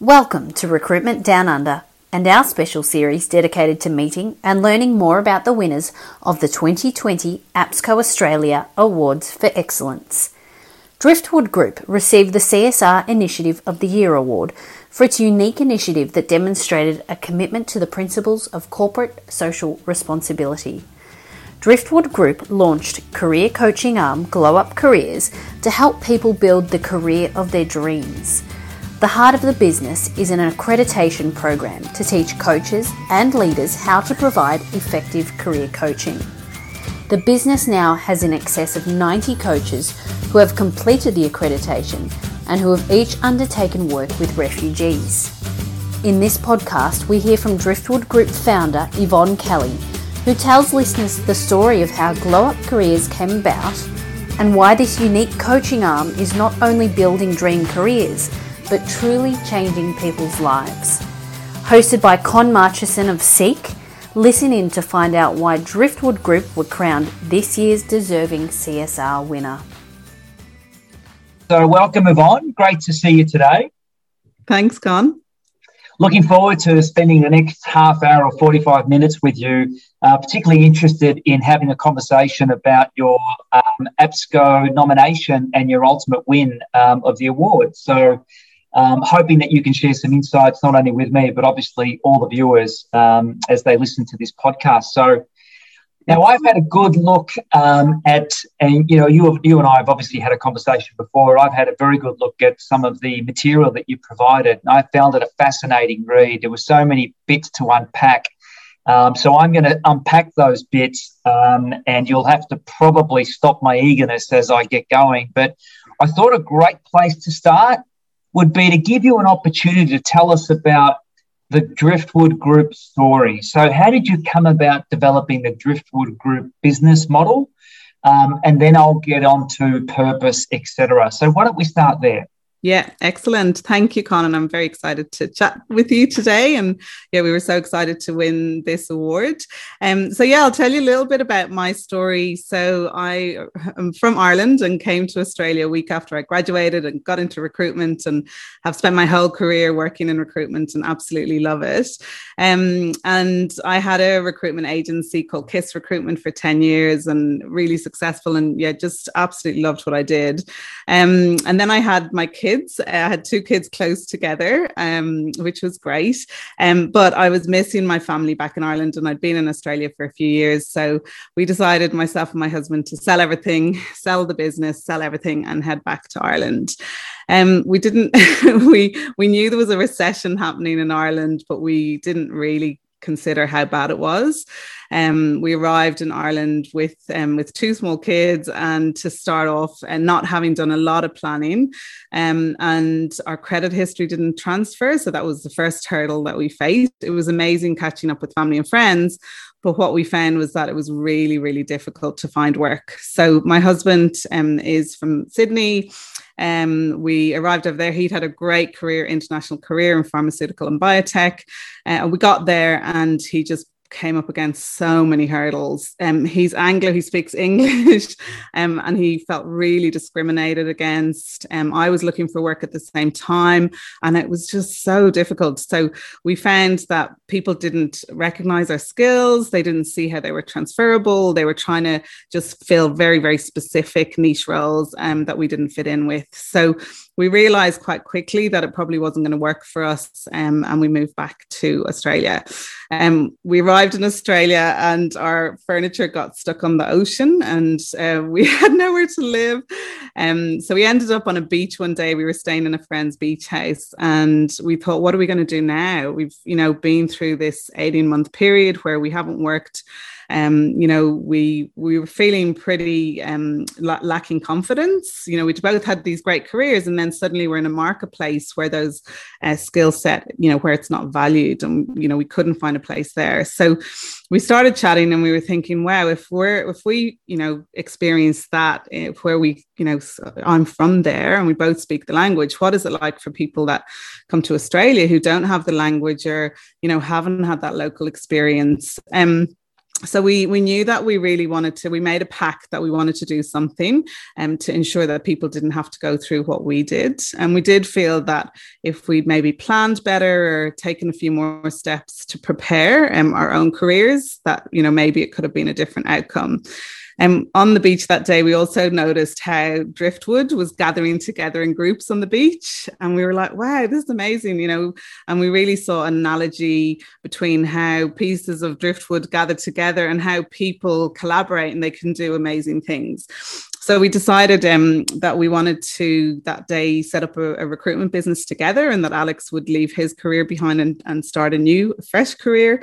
Welcome to Recruitment Down Under and our special series dedicated to meeting and learning more about the winners of the 2020 APSCO Australia Awards for Excellence. Driftwood Group received the CSR Initiative of the Year award for its unique initiative that demonstrated a commitment to the principles of corporate social responsibility. Driftwood Group launched career coaching arm Glow Up Careers to help people build the career of their dreams. The heart of the business is an accreditation program to teach coaches and leaders how to provide effective career coaching. The business now has in excess of 90 coaches who have completed the accreditation and who have each undertaken work with refugees. In this podcast, we hear from Driftwood Group founder Yvonne Kelly, who tells listeners the story of how Glow Up Careers came about and why this unique coaching arm is not only building dream careers, but truly changing people's lives. Hosted by Con Marchison of Seek, Listen in to find out why Driftwood Group were crowned this year's deserving CSR winner. So, welcome, Yvonne. Great to see you today. Thanks, Con. Looking forward to spending the next half hour or 45 minutes with you. Uh, particularly interested in having a conversation about your um, APSCO nomination and your ultimate win um, of the award. So, um, hoping that you can share some insights not only with me but obviously all the viewers um, as they listen to this podcast. So now I've had a good look um, at, and you know, you you and I have obviously had a conversation before. I've had a very good look at some of the material that you provided. And I found it a fascinating read. There were so many bits to unpack. Um, so I'm going to unpack those bits, um, and you'll have to probably stop my eagerness as I get going. But I thought a great place to start would be to give you an opportunity to tell us about the Driftwood Group story. So, how did you come about developing the Driftwood Group business model? Um, and then I'll get on to purpose, etc. So, why don't we start there? Yeah, excellent. Thank you, Conan. I'm very excited to chat with you today. And yeah, we were so excited to win this award. Um, so yeah, I'll tell you a little bit about my story. So I am from Ireland and came to Australia a week after I graduated and got into recruitment and have spent my whole career working in recruitment and absolutely love it. Um, and I had a recruitment agency called Kiss Recruitment for 10 years and really successful and yeah, just absolutely loved what I did. Um, and then I had my kids kids. I had two kids close together, um, which was great. Um, but I was missing my family back in Ireland and I'd been in Australia for a few years. So we decided, myself and my husband, to sell everything, sell the business, sell everything, and head back to Ireland. Um, we didn't, we, we knew there was a recession happening in Ireland, but we didn't really consider how bad it was. Um, we arrived in Ireland with um, with two small kids, and to start off, and not having done a lot of planning, um, and our credit history didn't transfer, so that was the first hurdle that we faced. It was amazing catching up with family and friends, but what we found was that it was really, really difficult to find work. So my husband um, is from Sydney. Um, we arrived over there. He'd had a great career, international career in pharmaceutical and biotech. Uh, we got there and he just came up against so many hurdles. Um, he's Anglo, he speaks English, um, and he felt really discriminated against. Um, I was looking for work at the same time, and it was just so difficult. So we found that people didn't recognize our skills, they didn't see how they were transferable, they were trying to just fill very, very specific niche roles um, that we didn't fit in with. So we realized quite quickly that it probably wasn't going to work for us um, and we moved back to australia. Um, we arrived in australia and our furniture got stuck on the ocean and uh, we had nowhere to live. Um, so we ended up on a beach one day. We were staying in a friend's beach house and we thought what are we going to do now? We've you know been through this 18 month period where we haven't worked um, you know, we we were feeling pretty um, lacking confidence. You know, we both had these great careers, and then suddenly we're in a marketplace where those uh, skill set, you know, where it's not valued, and you know, we couldn't find a place there. So we started chatting, and we were thinking, wow, if we're if we, you know, experience that eh, where we, you know, I'm from there, and we both speak the language. What is it like for people that come to Australia who don't have the language or you know haven't had that local experience? Um, so we we knew that we really wanted to we made a pact that we wanted to do something um, to ensure that people didn't have to go through what we did. And we did feel that if we'd maybe planned better or taken a few more steps to prepare um, our own careers that you know maybe it could have been a different outcome and on the beach that day, we also noticed how driftwood was gathering together in groups on the beach. And we were like, wow, this is amazing, you know. And we really saw an analogy between how pieces of driftwood gather together and how people collaborate and they can do amazing things. So we decided um, that we wanted to that day set up a, a, recruitment business together and that Alex would leave his career behind and, and start a new, fresh career.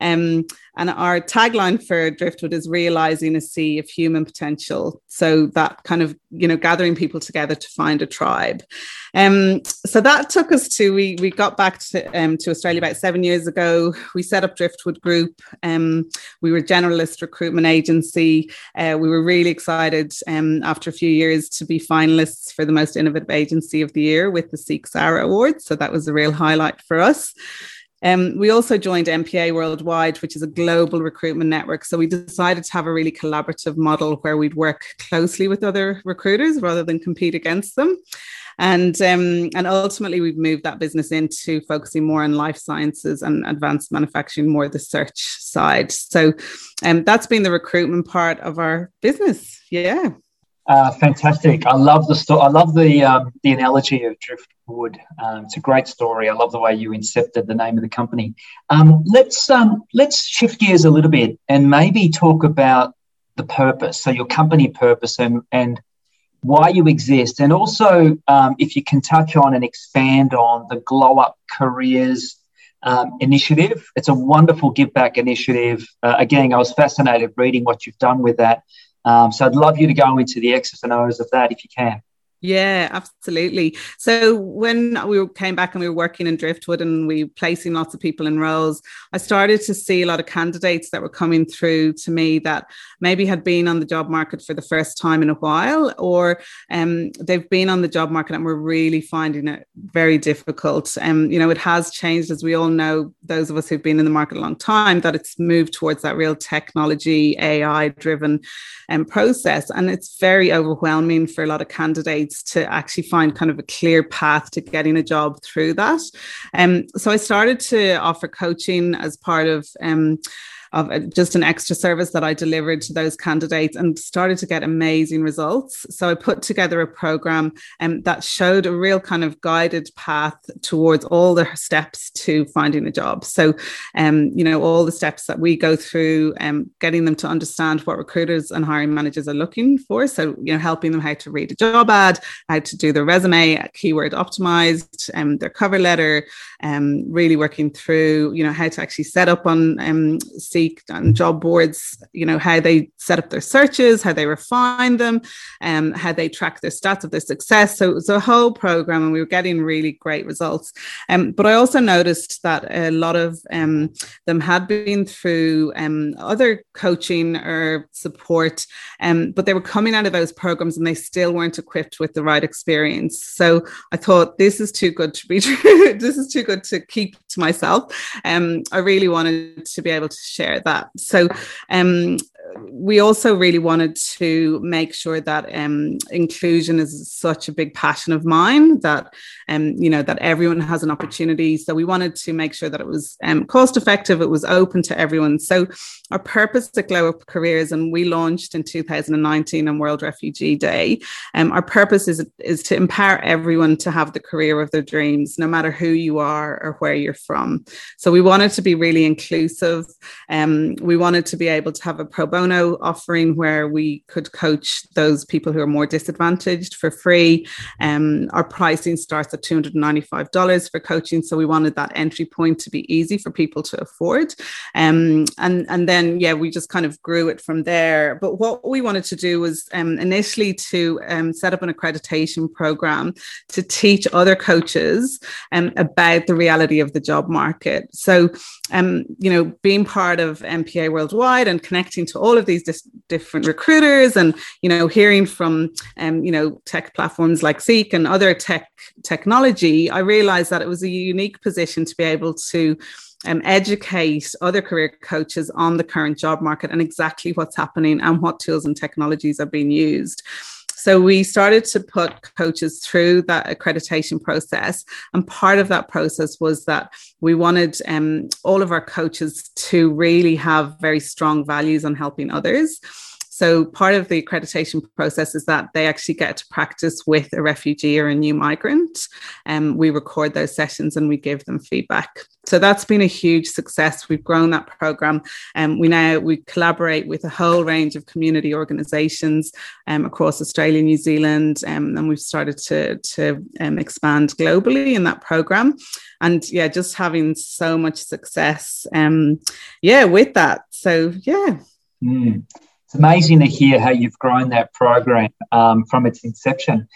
Um, and our tagline for Driftwood is realizing a sea of human potential. So that kind of, you know, gathering people together to find a tribe. Um, so that took us to, we, we got back to, um, to Australia about seven years ago. We set up Driftwood Group. Um, we were a generalist recruitment agency. Uh, we were really excited um, after a few years to be finalists for the most innovative agency of the year with the Seek Sara Awards. So that was a real highlight for us. Um, we also joined NPA Worldwide, which is a global recruitment network. So we decided to have a really collaborative model where we'd work closely with other recruiters rather than compete against them. And, um, and ultimately, we've moved that business into focusing more on life sciences and advanced manufacturing, more the search side. So um, that's been the recruitment part of our business. Yeah. Uh, fantastic! I love the story. I love the um, the analogy of driftwood. Um, it's a great story. I love the way you incepted the name of the company. Um, let's um, let's shift gears a little bit and maybe talk about the purpose. So your company purpose and and why you exist, and also um, if you can touch on and expand on the Glow Up Careers um, initiative. It's a wonderful give back initiative. Uh, again, I was fascinated reading what you've done with that. Um, so I'd love you to go into the X's and O's of that if you can. Yeah, absolutely. So when we came back and we were working in Driftwood and we were placing lots of people in roles, I started to see a lot of candidates that were coming through to me that maybe had been on the job market for the first time in a while, or um, they've been on the job market and we're really finding it very difficult. And um, you know, it has changed, as we all know, those of us who've been in the market a long time, that it's moved towards that real technology, AI driven um, process, and it's very overwhelming for a lot of candidates needs to actually find kind of a clear path to getting a job through that. Um, so I started to offer coaching as part of um, of just an extra service that I delivered to those candidates and started to get amazing results. So I put together a program um, that showed a real kind of guided path towards all the steps to finding a job. So, um, you know, all the steps that we go through, um, getting them to understand what recruiters and hiring managers are looking for. So, you know, helping them how to read a job ad, how to do their resume, keyword optimized, um, their cover letter, um, really working through, you know, how to actually set up on um, Seek and job boards, you know, how they set up their searches, how they refine them, and um, how they track their stats of their success. So it was a whole program and we were getting really great results. Um, but I also noticed that a lot of um, them had been through um, other coaching or support, um, but they were coming out of those programs and they still weren't equipped with the right experience. So I thought this is too good to be true. this is too good to keep to myself. Um, I really wanted to be able to share that. So um, we also really wanted to make sure that um, inclusion is such a big passion of mine that um, you know that everyone has an opportunity. So we wanted to make sure that it was um, cost effective it was open to everyone. So our purpose at glow up careers and we launched in 2019 on world refugee day um, our purpose is, is to empower everyone to have the career of their dreams no matter who you are or where you're from. So we wanted to be really inclusive. Um, we wanted to be able to have a pro bono offering where we could coach those people who are more disadvantaged for free. Um, our pricing starts at $295 for coaching. So we wanted that entry point to be easy for people to afford. Um, and, and then, yeah, we just kind of grew it from there. But what we wanted to do was um, initially to um, set up an accreditation program to teach other coaches um, about the reality of the job market. So, um, you know, being part of NPA Worldwide and connecting to all of these dis- different recruiters and you know hearing from um, you know tech platforms like seek and other tech technology i realized that it was a unique position to be able to um, educate other career coaches on the current job market and exactly what's happening and what tools and technologies are being used. So we started to put coaches through that accreditation process. And part of that process was that we wanted um, all of our coaches to really have very strong values on helping others. So part of the accreditation process is that they actually get to practice with a refugee or a new migrant. And um, we record those sessions and we give them feedback. So that's been a huge success. We've grown that program, and um, we now we collaborate with a whole range of community organisations um, across Australia, New Zealand, um, and we've started to to um, expand globally in that program. And yeah, just having so much success, um, yeah, with that. So yeah. Mm it's amazing to hear how you've grown that program um, from its inception.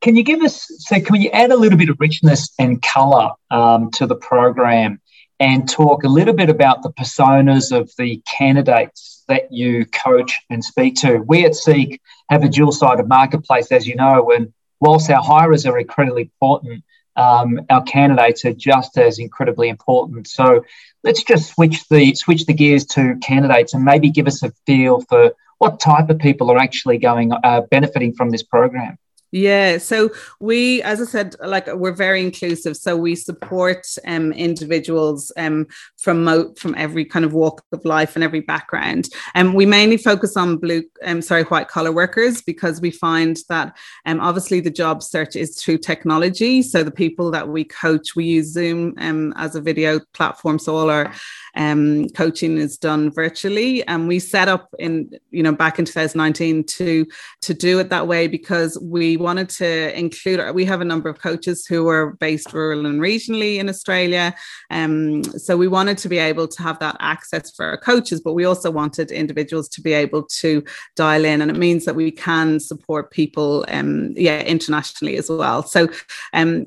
Can you give us, so can you add a little bit of richness and colour um, to the program and talk a little bit about the personas of the candidates that you coach and speak to? We at Seek have a dual sided marketplace, as you know, and whilst our hirers are incredibly important, um, our candidates are just as incredibly important. So let's just switch the switch the gears to candidates and maybe give us a feel for what type of people are actually going uh, benefiting from this program. Yeah, so we, as I said, like we're very inclusive. So we support um, individuals um, from mo- from every kind of walk of life and every background. And um, we mainly focus on blue, um, sorry, white collar workers because we find that um, obviously the job search is through technology. So the people that we coach, we use Zoom um, as a video platform. So all our um, coaching is done virtually, and we set up in you know back in 2019 to to do it that way because we wanted to include, we have a number of coaches who are based rural and regionally in Australia. Um, so we wanted to be able to have that access for our coaches, but we also wanted individuals to be able to dial in. And it means that we can support people, um, yeah, internationally as well. So um,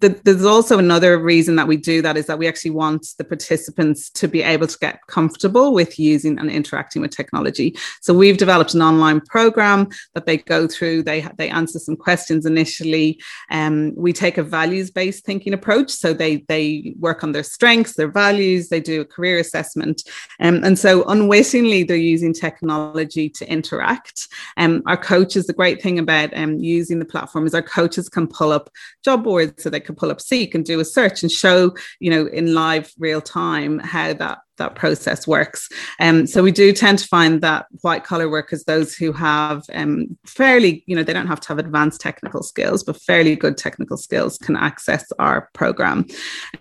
the, there's also another reason that we do that is that we actually want the participants to be able to get comfortable with using and interacting with technology. So we've developed an online program that they go through. They they answer answer some questions initially. Um, we take a values based thinking approach. So they, they work on their strengths, their values, they do a career assessment. Um, and so unwittingly, they're using technology to interact. Um, our coaches, the great thing about um, using the platform is our coaches can pull up job boards so they can pull up Seek and do a search and show, you know, in live real time how that that process works. Um, so we do tend to find that white collar workers, those who have um, fairly, you know, they don't have to have advanced technical skills, but fairly good technical skills can access our program.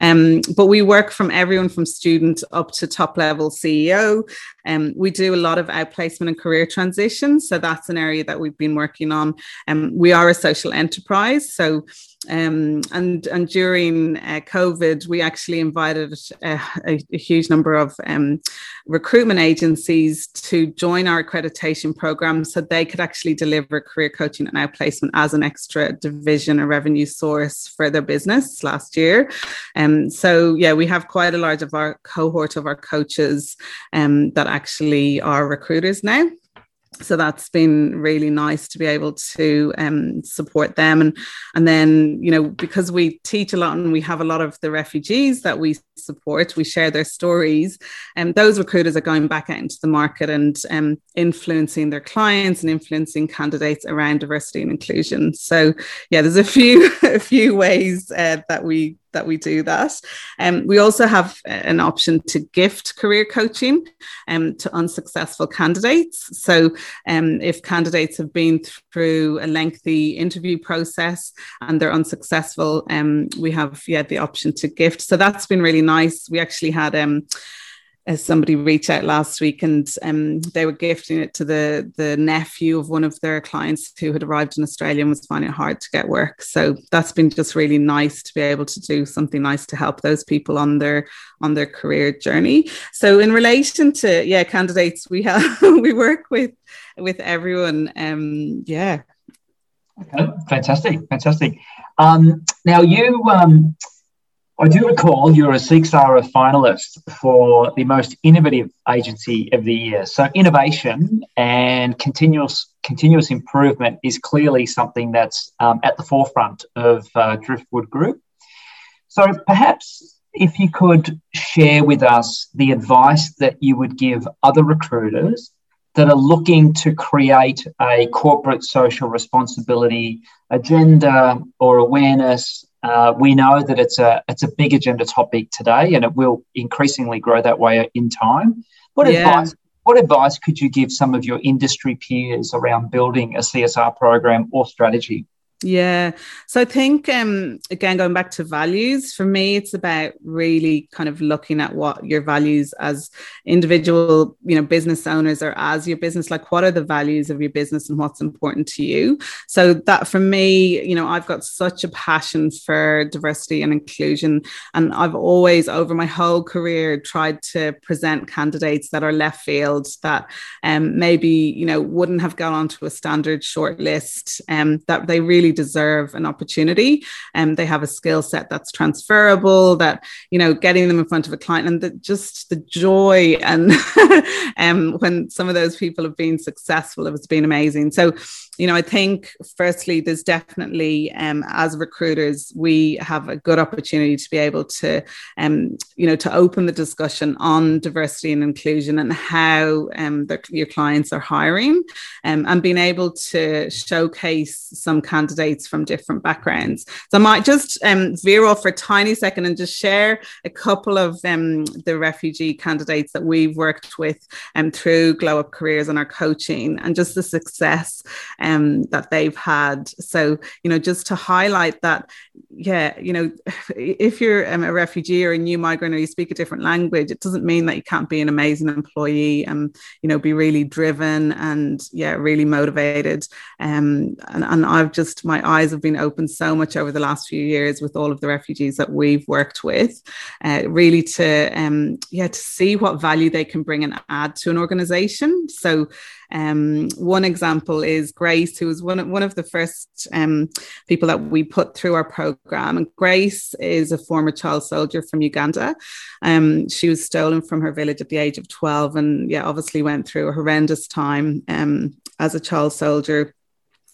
Um, but we work from everyone from student up to top level CEO. Um, we do a lot of outplacement and career transition. So that's an area that we've been working on. Um, we are a social enterprise. So um, and and during uh, COVID, we actually invited a, a, a huge number of um, recruitment agencies to join our accreditation program, so they could actually deliver career coaching and outplacement as an extra division or revenue source for their business last year. Um, so, yeah, we have quite a large of our cohort of our coaches um, that actually are recruiters now so that's been really nice to be able to um, support them. And and then you know because we teach a lot and we have a lot of the refugees that we support we share their stories and those recruiters are going back out into the market and um, influencing their clients and influencing candidates around diversity and inclusion. So yeah there's a few a few ways uh, that we that we do that. Um, we also have an option to gift career coaching um, to unsuccessful candidates. So, um, if candidates have been through a lengthy interview process and they're unsuccessful, um, we have yeah the option to gift. So that's been really nice. We actually had um, as somebody reached out last week and um, they were gifting it to the the nephew of one of their clients who had arrived in Australia and was finding it hard to get work. So that's been just really nice to be able to do something nice to help those people on their on their career journey. So in relation to yeah candidates, we have we work with with everyone. Um, yeah. Okay, fantastic, fantastic. Um, now you um, I do recall you're a Seek Sara finalist for the most innovative agency of the year. So innovation and continuous continuous improvement is clearly something that's um, at the forefront of uh, Driftwood Group. So perhaps if you could share with us the advice that you would give other recruiters that are looking to create a corporate social responsibility agenda or awareness. Uh, we know that it's a it's a big agenda topic today, and it will increasingly grow that way in time. What yeah. advice what advice could you give some of your industry peers around building a CSR program or strategy? Yeah. So I think um again going back to values, for me it's about really kind of looking at what your values as individual, you know, business owners or as your business like what are the values of your business and what's important to you. So that for me, you know, I've got such a passion for diversity and inclusion and I've always over my whole career tried to present candidates that are left field that um maybe, you know, wouldn't have gone onto a standard short list um that they really really deserve an opportunity. And um, they have a skill set that's transferable that you know getting them in front of a client and the, just the joy and um, when some of those people have been successful it's been amazing. So you know, I think firstly, there's definitely um, as recruiters, we have a good opportunity to be able to, um, you know, to open the discussion on diversity and inclusion and how um, the, your clients are hiring, um, and being able to showcase some candidates from different backgrounds. So I might just um, veer off for a tiny second and just share a couple of um, the refugee candidates that we've worked with um, through Glow Up Careers and our coaching, and just the success that they've had. So, you know, just to highlight that, yeah, you know, if you're um, a refugee or a new migrant or you speak a different language, it doesn't mean that you can't be an amazing employee and, you know, be really driven and, yeah, really motivated. Um, and, and I've just, my eyes have been opened so much over the last few years with all of the refugees that we've worked with, uh, really to, um, yeah, to see what value they can bring and add to an organization. So, um, one example is Grace, who was one of, one of the first um, people that we put through our program. And Grace is a former child soldier from Uganda. Um, she was stolen from her village at the age of 12 and, yeah, obviously went through a horrendous time um, as a child soldier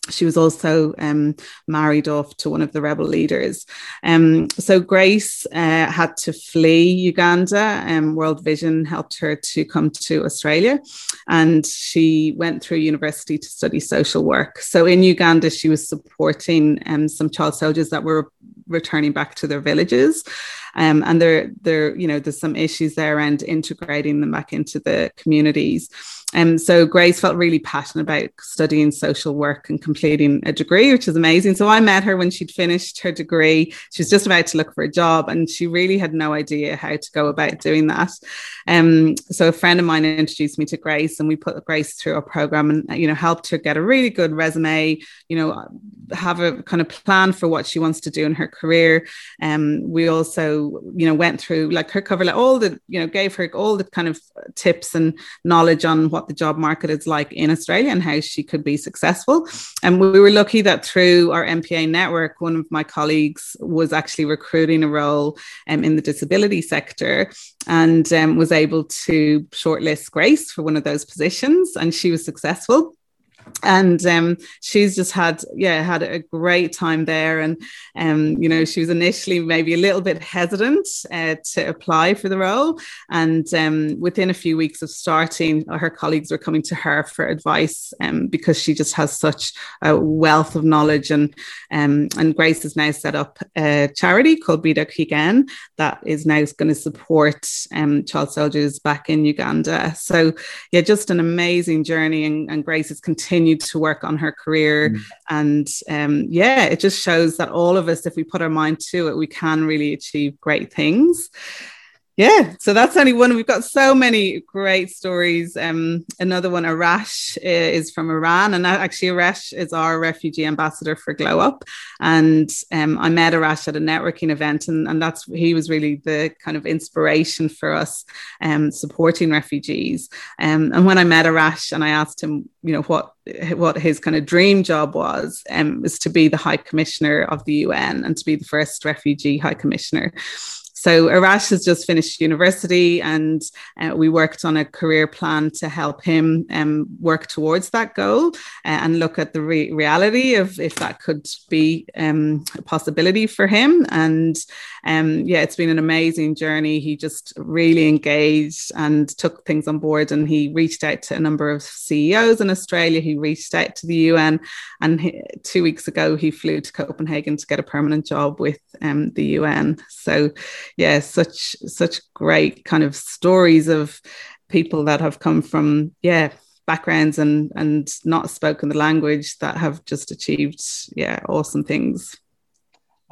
she was also um, married off to one of the rebel leaders. Um, so Grace uh, had to flee Uganda, and um, World Vision helped her to come to Australia, and she went through university to study social work. So in Uganda, she was supporting um, some child soldiers that were returning back to their villages. Um, and there, there, you know, there's some issues there around integrating them back into the communities. And um, so Grace felt really passionate about studying social work and completing a degree, which is amazing. So I met her when she'd finished her degree. She was just about to look for a job, and she really had no idea how to go about doing that. Um, so a friend of mine introduced me to Grace, and we put Grace through a program and you know helped her get a really good resume. You know, have a kind of plan for what she wants to do in her career. Um, we also you know went through like her cover letter, all the you know gave her all the kind of tips and knowledge on what the job market is like in Australia and how she could be successful. And we were lucky that through our NPA network, one of my colleagues was actually recruiting a role um, in the disability sector and um, was able to shortlist Grace for one of those positions, and she was successful and um, she's just had yeah had a great time there. And um, you know she was initially maybe a little bit hesitant uh, to apply for the role. And um, within a few weeks of starting her colleagues were coming to her for advice um, because she just has such a wealth of knowledge and um, and Grace has now set up a charity called Bida Kigen that is now going to support um, child soldiers back in Uganda. So yeah just an amazing journey. And, and Grace has continued continued to work on her career. Mm. And um, yeah, it just shows that all of us, if we put our mind to it, we can really achieve great things yeah so that's only one. We've got so many great stories. Um another one arash is from iran and actually arash is our refugee ambassador for glow up. And um, i met arash at a networking event and, and that's he was really the kind of inspiration for us um supporting refugees. Um, and when i met arash and i asked him you know what what his kind of dream job was um, was to be the high commissioner of the un and to be the first refugee high commissioner so Arash has just finished university, and uh, we worked on a career plan to help him um, work towards that goal uh, and look at the re- reality of if that could be um, a possibility for him. And um, yeah, it's been an amazing journey. He just really engaged and took things on board, and he reached out to a number of CEOs in Australia. He reached out to the UN, and he, two weeks ago he flew to Copenhagen to get a permanent job with um, the UN. So yeah, such such great kind of stories of people that have come from yeah backgrounds and and not spoken the language that have just achieved yeah awesome things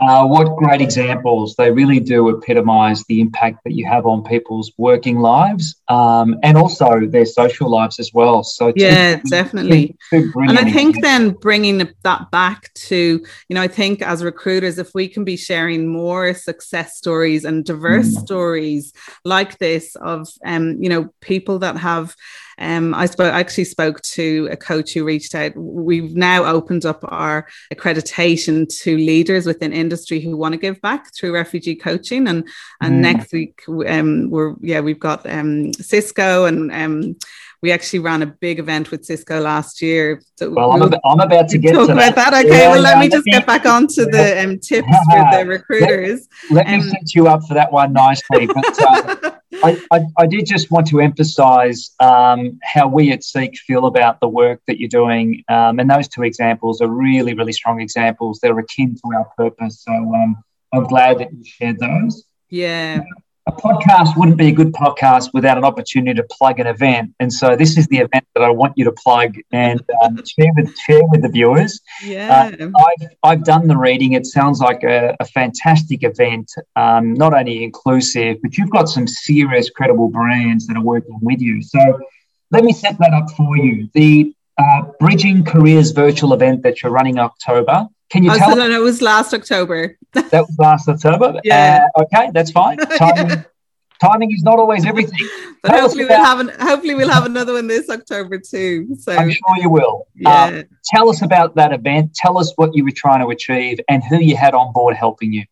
uh, what great examples. They really do epitomize the impact that you have on people's working lives um, and also their social lives as well. So, yeah, definitely. Two, two and I think then bringing that back to, you know, I think as recruiters, if we can be sharing more success stories and diverse mm. stories like this of, um, you know, people that have, um, I spoke, I actually spoke to a coach who reached out. We've now opened up our accreditation to leaders within industry who want to give back through refugee coaching. And and mm. next week, um, we're yeah, we've got um, Cisco and um, we actually ran a big event with Cisco last year. So well, I'm, I'm about to get talk to about that. that. Okay, yeah, well, let me just get back onto the um, tips for the recruiters. Let, let um, me set you up for that one nicely. But uh, I, I, I, did just want to emphasise um, how we at Seek feel about the work that you're doing, um, and those two examples are really, really strong examples. They're akin to our purpose. So um, I'm glad that you shared those. Yeah a podcast wouldn't be a good podcast without an opportunity to plug an event. And so this is the event that I want you to plug and um, share with share with the viewers. Yeah, uh, I've I've done the reading. It sounds like a, a fantastic event. Um, not only inclusive, but you've got some serious, credible brands that are working with you. So let me set that up for you. The uh, Bridging Careers virtual event that you're running October. Can you oh, tell? So no, no, it was last October. that was last October. Yeah. Uh, okay, that's fine. Timing, yeah. timing is not always everything. But hopefully we'll have an, hopefully we'll have another one this October too. So I'm sure you will. Yeah. Uh, tell us about that event. Tell us what you were trying to achieve and who you had on board helping you.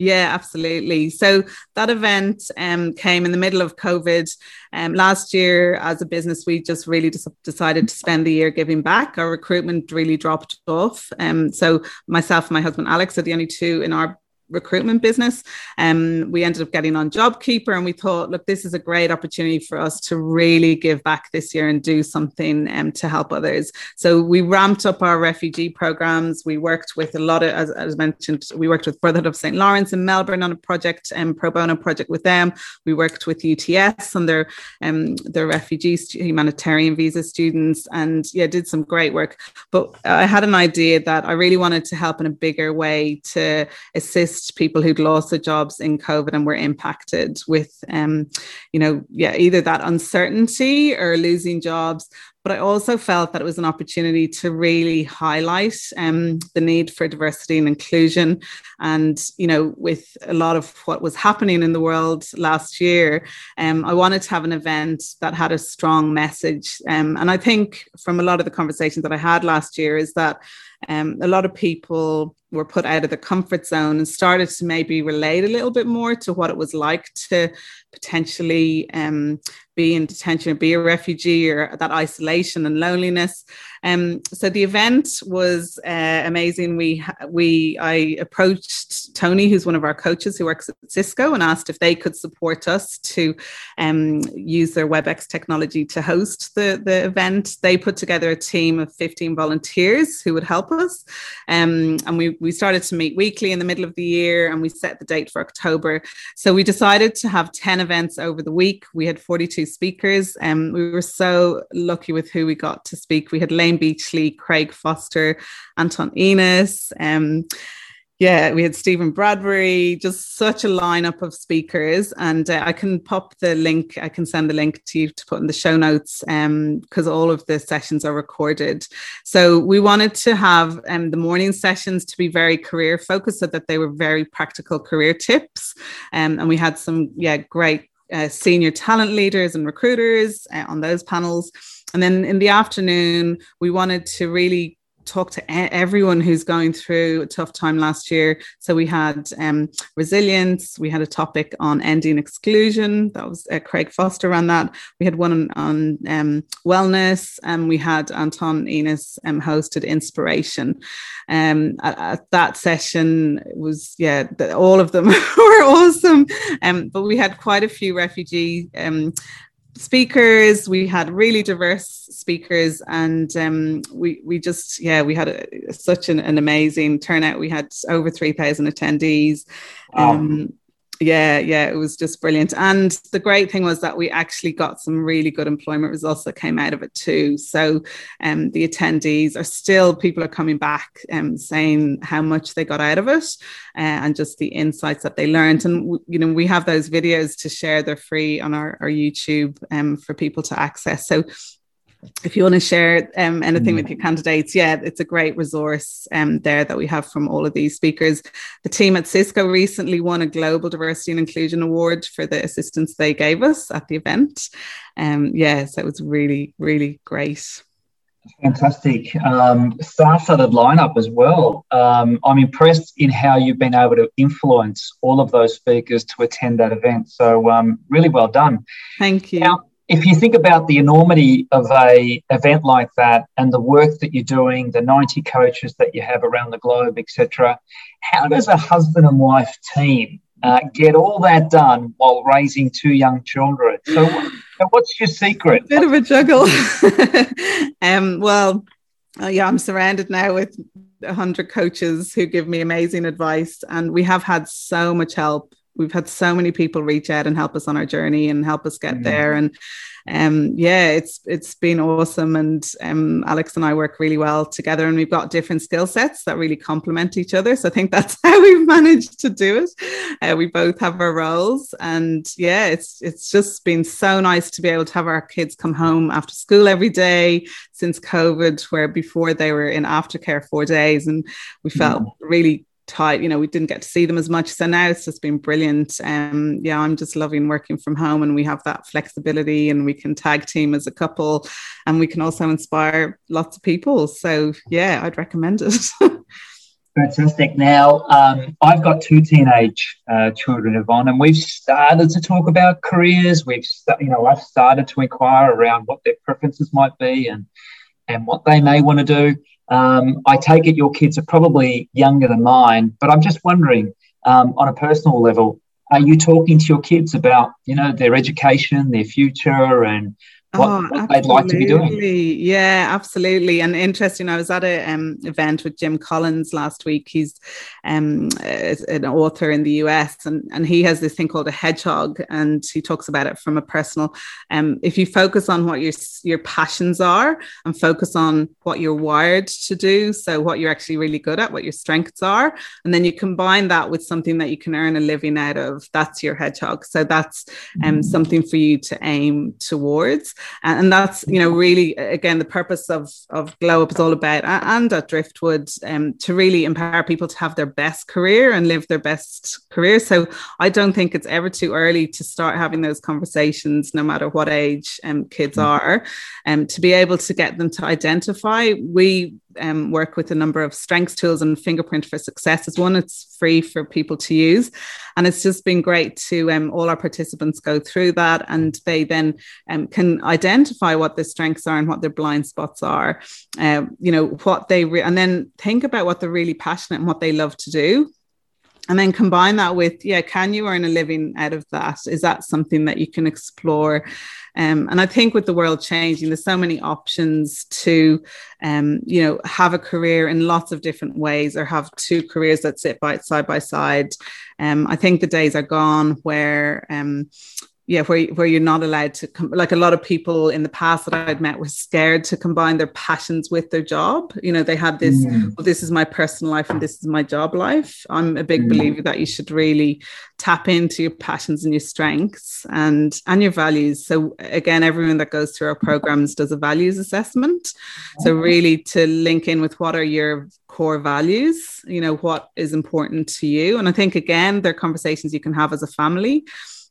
Yeah, absolutely. So that event um, came in the middle of COVID. Um, last year, as a business, we just really decided to spend the year giving back. Our recruitment really dropped off. Um, so myself and my husband Alex are the only two in our recruitment business. And um, we ended up getting on JobKeeper and we thought, look, this is a great opportunity for us to really give back this year and do something um, to help others. So we ramped up our refugee programs. We worked with a lot of, as, as mentioned, we worked with Brotherhood of St. Laurence in Melbourne on a project, um, pro bono project with them. We worked with UTS on their, um, their refugee humanitarian visa students and yeah, did some great work. But I had an idea that I really wanted to help in a bigger way to assist people who'd lost their jobs in COVID and were impacted with, um, you know, yeah, either that uncertainty or losing jobs. But I also felt that it was an opportunity to really highlight um, the need for diversity and inclusion. And, you know, with a lot of what was happening in the world last year, um, I wanted to have an event that had a strong message. Um, and I think from a lot of the conversations that I had last year is that um, a lot of people were put out of the comfort zone and started to maybe relate a little bit more to what it was like to potentially um, be in detention be a refugee or that isolation and loneliness. Um, so the event was uh, amazing. We we I approached Tony, who's one of our coaches who works at Cisco, and asked if they could support us to um, use their WebEx technology to host the the event. They put together a team of 15 volunteers who would help us, um, and we we started to meet weekly in the middle of the year, and we set the date for October. So we decided to have 10 events over the week. We had 42 speakers, and um, we were so lucky with who we got to speak. We had Layne Beachley, Craig Foster, Anton Enus. Um, yeah, we had Steven Bradbury, just such a lineup of speakers. And uh, I can pop the link, I can send the link to you to put in the show notes because um, all of the sessions are recorded. So we wanted to have um, the morning sessions to be very career focused so that they were very practical career tips. Um, and we had some, yeah, great uh, senior talent leaders and recruiters uh, on those panels. And then in the afternoon, we wanted to really talk to everyone who's going through a tough time last year. So we had um, resilience, we had a topic on ending exclusion. That was uh, Craig Foster ran that. We had one on, on um, wellness, and we had Anton Enus um, hosted inspiration. Um, at, at, that session was yeah, the, all of them were awesome. Um, but we had quite a few refugee um, speakers. We had really diverse speakers and um, we we just yeah we had a, such an, an, amazing turnout. We had over 3000 attendees. Um, yeah yeah it was just brilliant. And the great thing was that we actually got some really good employment results that came out of it too. So um, the attendees are still people are coming back and um, saying how much they got out of it uh, and just the insights that they learned. And you know we have those videos to share. They're free on our, our youtube um, for people to access. So if you want to share um, anything mm. with your candidates, yeah, it's a great resource um, there that we have from all of these speakers. The team at Cisco recently won a Global Diversity and Inclusion Award for the assistance they gave us at the event. Um, yeah, so it was really, really great. Fantastic. Um, star-studded lineup as well. Um, I'm impressed in how you've been able to influence all of those speakers to attend that event. So um, really well done. Thank you. Now, if you think about the enormity of a event like that and the work that you're doing, the 90 coaches that you have around the globe, etc., how does a husband and wife team uh, get all that done while raising two young children? So, what's your secret? a Bit of a juggle. um, well, uh, yeah, I'm surrounded now with 100 coaches who give me amazing advice, and we have had so much help we've had so many people reach out and help us on our journey and help us get mm-hmm. there. And um yeah it's it's been awesome. And um alex and i work really well together and we've got different skill sets that really complement each other. So i think that's how we've managed to do it. Uh, we both have our roles. And yeah it's it's just been so nice to be able to have our kids come home after school every day since covid where before they were in aftercare four days. And we felt mm. really tight you know we didn't get to see them as much so now it's just been brilliant um yeah i'm just loving working from home and we have that flexibility and we can tag team as a couple and we can also inspire lots of people so yeah i'd recommend it Fantastic. Now, um, I've got two teenage uh, children, Yvonne, and we've started to talk about careers. We've, st- you know, I've started to inquire around what their preferences might be and and what they may want to do. Um, I take it your kids are probably younger than mine, but I'm just wondering, um, on a personal level, are you talking to your kids about, you know, their education, their future, and what, oh, they'd like to be doing. Yeah, absolutely. And interesting, I was at an um, event with Jim Collins last week. He's um, an author in the US, and, and he has this thing called a hedgehog, and he talks about it from a personal. Um, if you focus on what your your passions are and focus on what you're wired to do, so what you're actually really good at, what your strengths are, and then you combine that with something that you can earn a living out of, that's your hedgehog. So that's um, mm-hmm. something for you to aim towards and that's you know really again the purpose of of glow up is all about and at driftwood um, to really empower people to have their best career and live their best career so i don't think it's ever too early to start having those conversations no matter what age um, kids mm-hmm. are and um, to be able to get them to identify we um, work with a number of strengths tools and fingerprint for success. Is one it's free for people to use. And it's just been great to um, all our participants go through that and they then um, can identify what their strengths are and what their blind spots are um, you know what they re- and then think about what they're really passionate and what they love to do. And then combine that with yeah can you earn a living out of that? Is that something that you can explore um, and i think with the world changing there's so many options to um, you know have a career in lots of different ways or have two careers that sit by side by side. Um, i think the days are gone where um, yeah where, where you're not allowed to com- like a lot of people in the past that i'd met were scared to combine their passions with their job. You know they had this mm. well, this is my personal life and this is my job life. I'm a big mm. believer that you should really tap into your passions and your strengths and and your values. So again everyone that goes through our programs does a values assessment. So really to link in with what are your core values you know what is important to you. And i think again they're conversations you can have as a family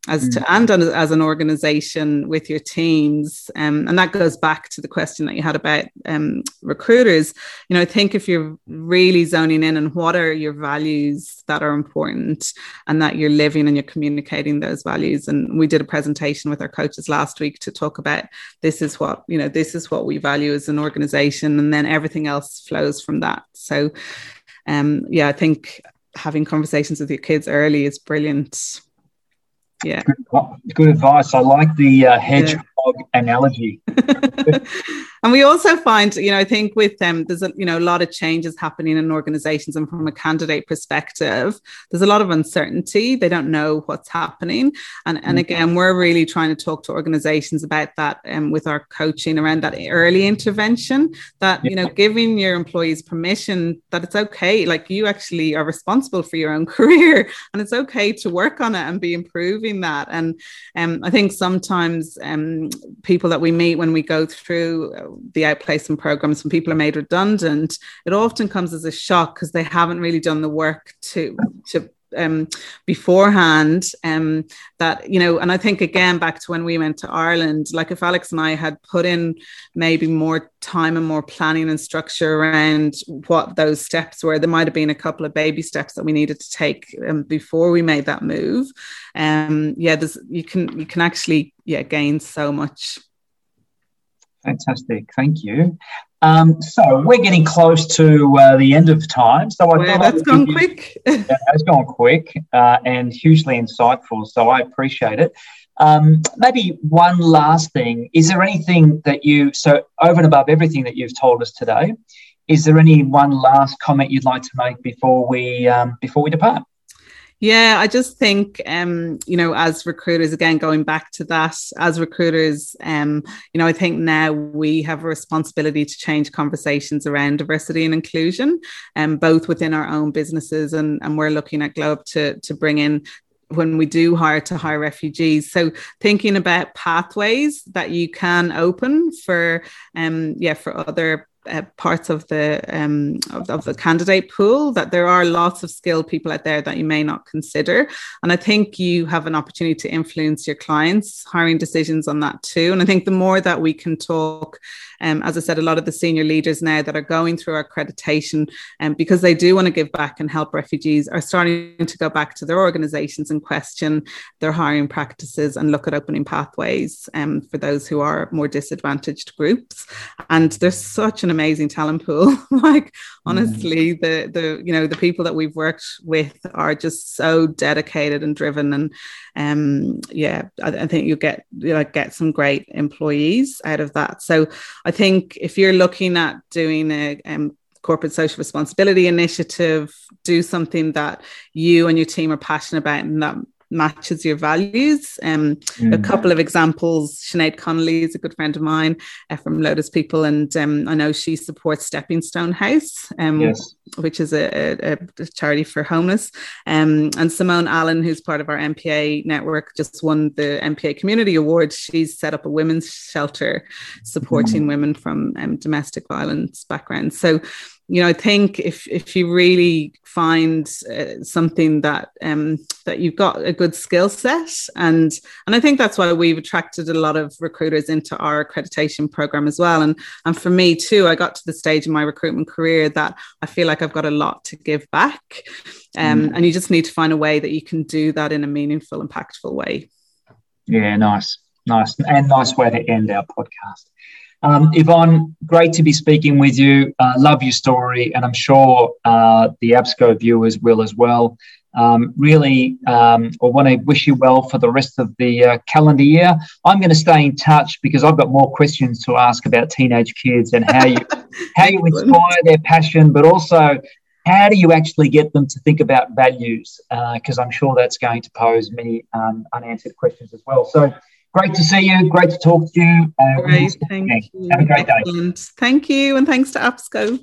as mm. to and as an organization with your teams um, and that goes back to the question that you had about um, recruiters. You know i think if you're really zoning in and what are your values that are important and that you're living and you're communicating those values. And we did a presentation with our coaches last week to talk about this is what you know this is what we value as an organization and then everything else flows from that. So um yeah i think having conversations with your kids early is brilliant yeah. Good, good advice. I like the uh, hedgehog yeah. analogy and we also find you know i think with them there's a you know a lot of changes happening in organizations and from a candidate perspective. There's a lot of uncertainty. They don't know what's happening. And and mm-hmm. again we're really trying to talk to organizations about that um, with our coaching around that early intervention that you know giving your employees permission that it's okay like you actually are responsible for your own career and it's okay to work on it and be improving that. And um, i think sometimes um, people that we meet when we go through the outplacement programs when people are made redundant, it often comes as a shock because they haven't really done the work to to um, beforehand um, that you know and i think again back to when we went to ireland like if alex and i had put in maybe more time and more planning and structure around what those steps were there might have been a couple of baby steps that we needed to take um, before we made that move. Um yeah there's you can you can actually yeah gain so much Fantastic, thank you. Um, so we're getting close to uh, the end of time. So I thought that's gone quick. yeah, it's gone quick uh, and hugely insightful. So I appreciate it. Um, maybe one last thing: is there anything that you so over and above everything that you've told us today? Is there any one last comment you'd like to make before we um, before we depart? Yeah, I just think, um, you know, as recruiters, again, going back to that, as recruiters, um, you know, I think now we have a responsibility to change conversations around diversity and inclusion, um, both within our own businesses and, and we're looking at Globe to, to bring in when we do hire to hire refugees. So thinking about pathways that you can open for um yeah for other uh, parts of the um, of, of, the candidate pool that there are lots of skilled people out there that you may not consider and i think you have an opportunity to influence your clients hiring decisions on that too and i think the more that we can talk um, as I said, a lot of the senior leaders now that are going through our accreditation and um, because they do want to give back and help refugees are starting to go back to their organizations and question their hiring practices and look at opening pathways um, for those who are more disadvantaged groups. And there's such an amazing talent pool. like honestly, mm. the the you know the people that we've worked with are just so dedicated and driven and um yeah I, I think you get you know get some great employees out of that. So I think if you're looking at doing a um, corporate social responsibility initiative, do something that you and your team are passionate about and that matches your values. Um, mm. A couple of examples Sinead Connolly is a good friend of mine uh, from Lotus People, and um, I know she supports Stepping Stone House, um, yes. which is a, a, a, charity for homeless. Um, and Simone Allen, who's part of our NPA network, just won the NPA Community Award. She's set up a women's shelter supporting mm. women from um, domestic violence backgrounds. So you know, I think if if you really find uh, something that um, that you've got a good skill set, and and I think that's why we've attracted a lot of recruiters into our accreditation program as well. And and for me too, I got to the stage in my recruitment career that I feel like I've got a lot to give back, um, mm. and you just need to find a way that you can do that in a meaningful, impactful way. Yeah, nice, nice, and nice way to end our podcast. Um, Yvonne, great to be speaking with you. Uh, love your story, and I'm sure uh, the APSCO viewers will as well. Um, really, um, I want to wish you well for the rest of the uh, calendar year. I'm going to stay in touch because I've got more questions to ask about teenage kids and how you how you inspire their passion, but also how do you actually get them to think about values? Because uh, I'm sure that's going to pose many um, unanswered questions as well. So. Great to see you. Great to talk to you. Uh, Great, thank you. Have a great Excellent. day. Thank you, and thanks to APSCO.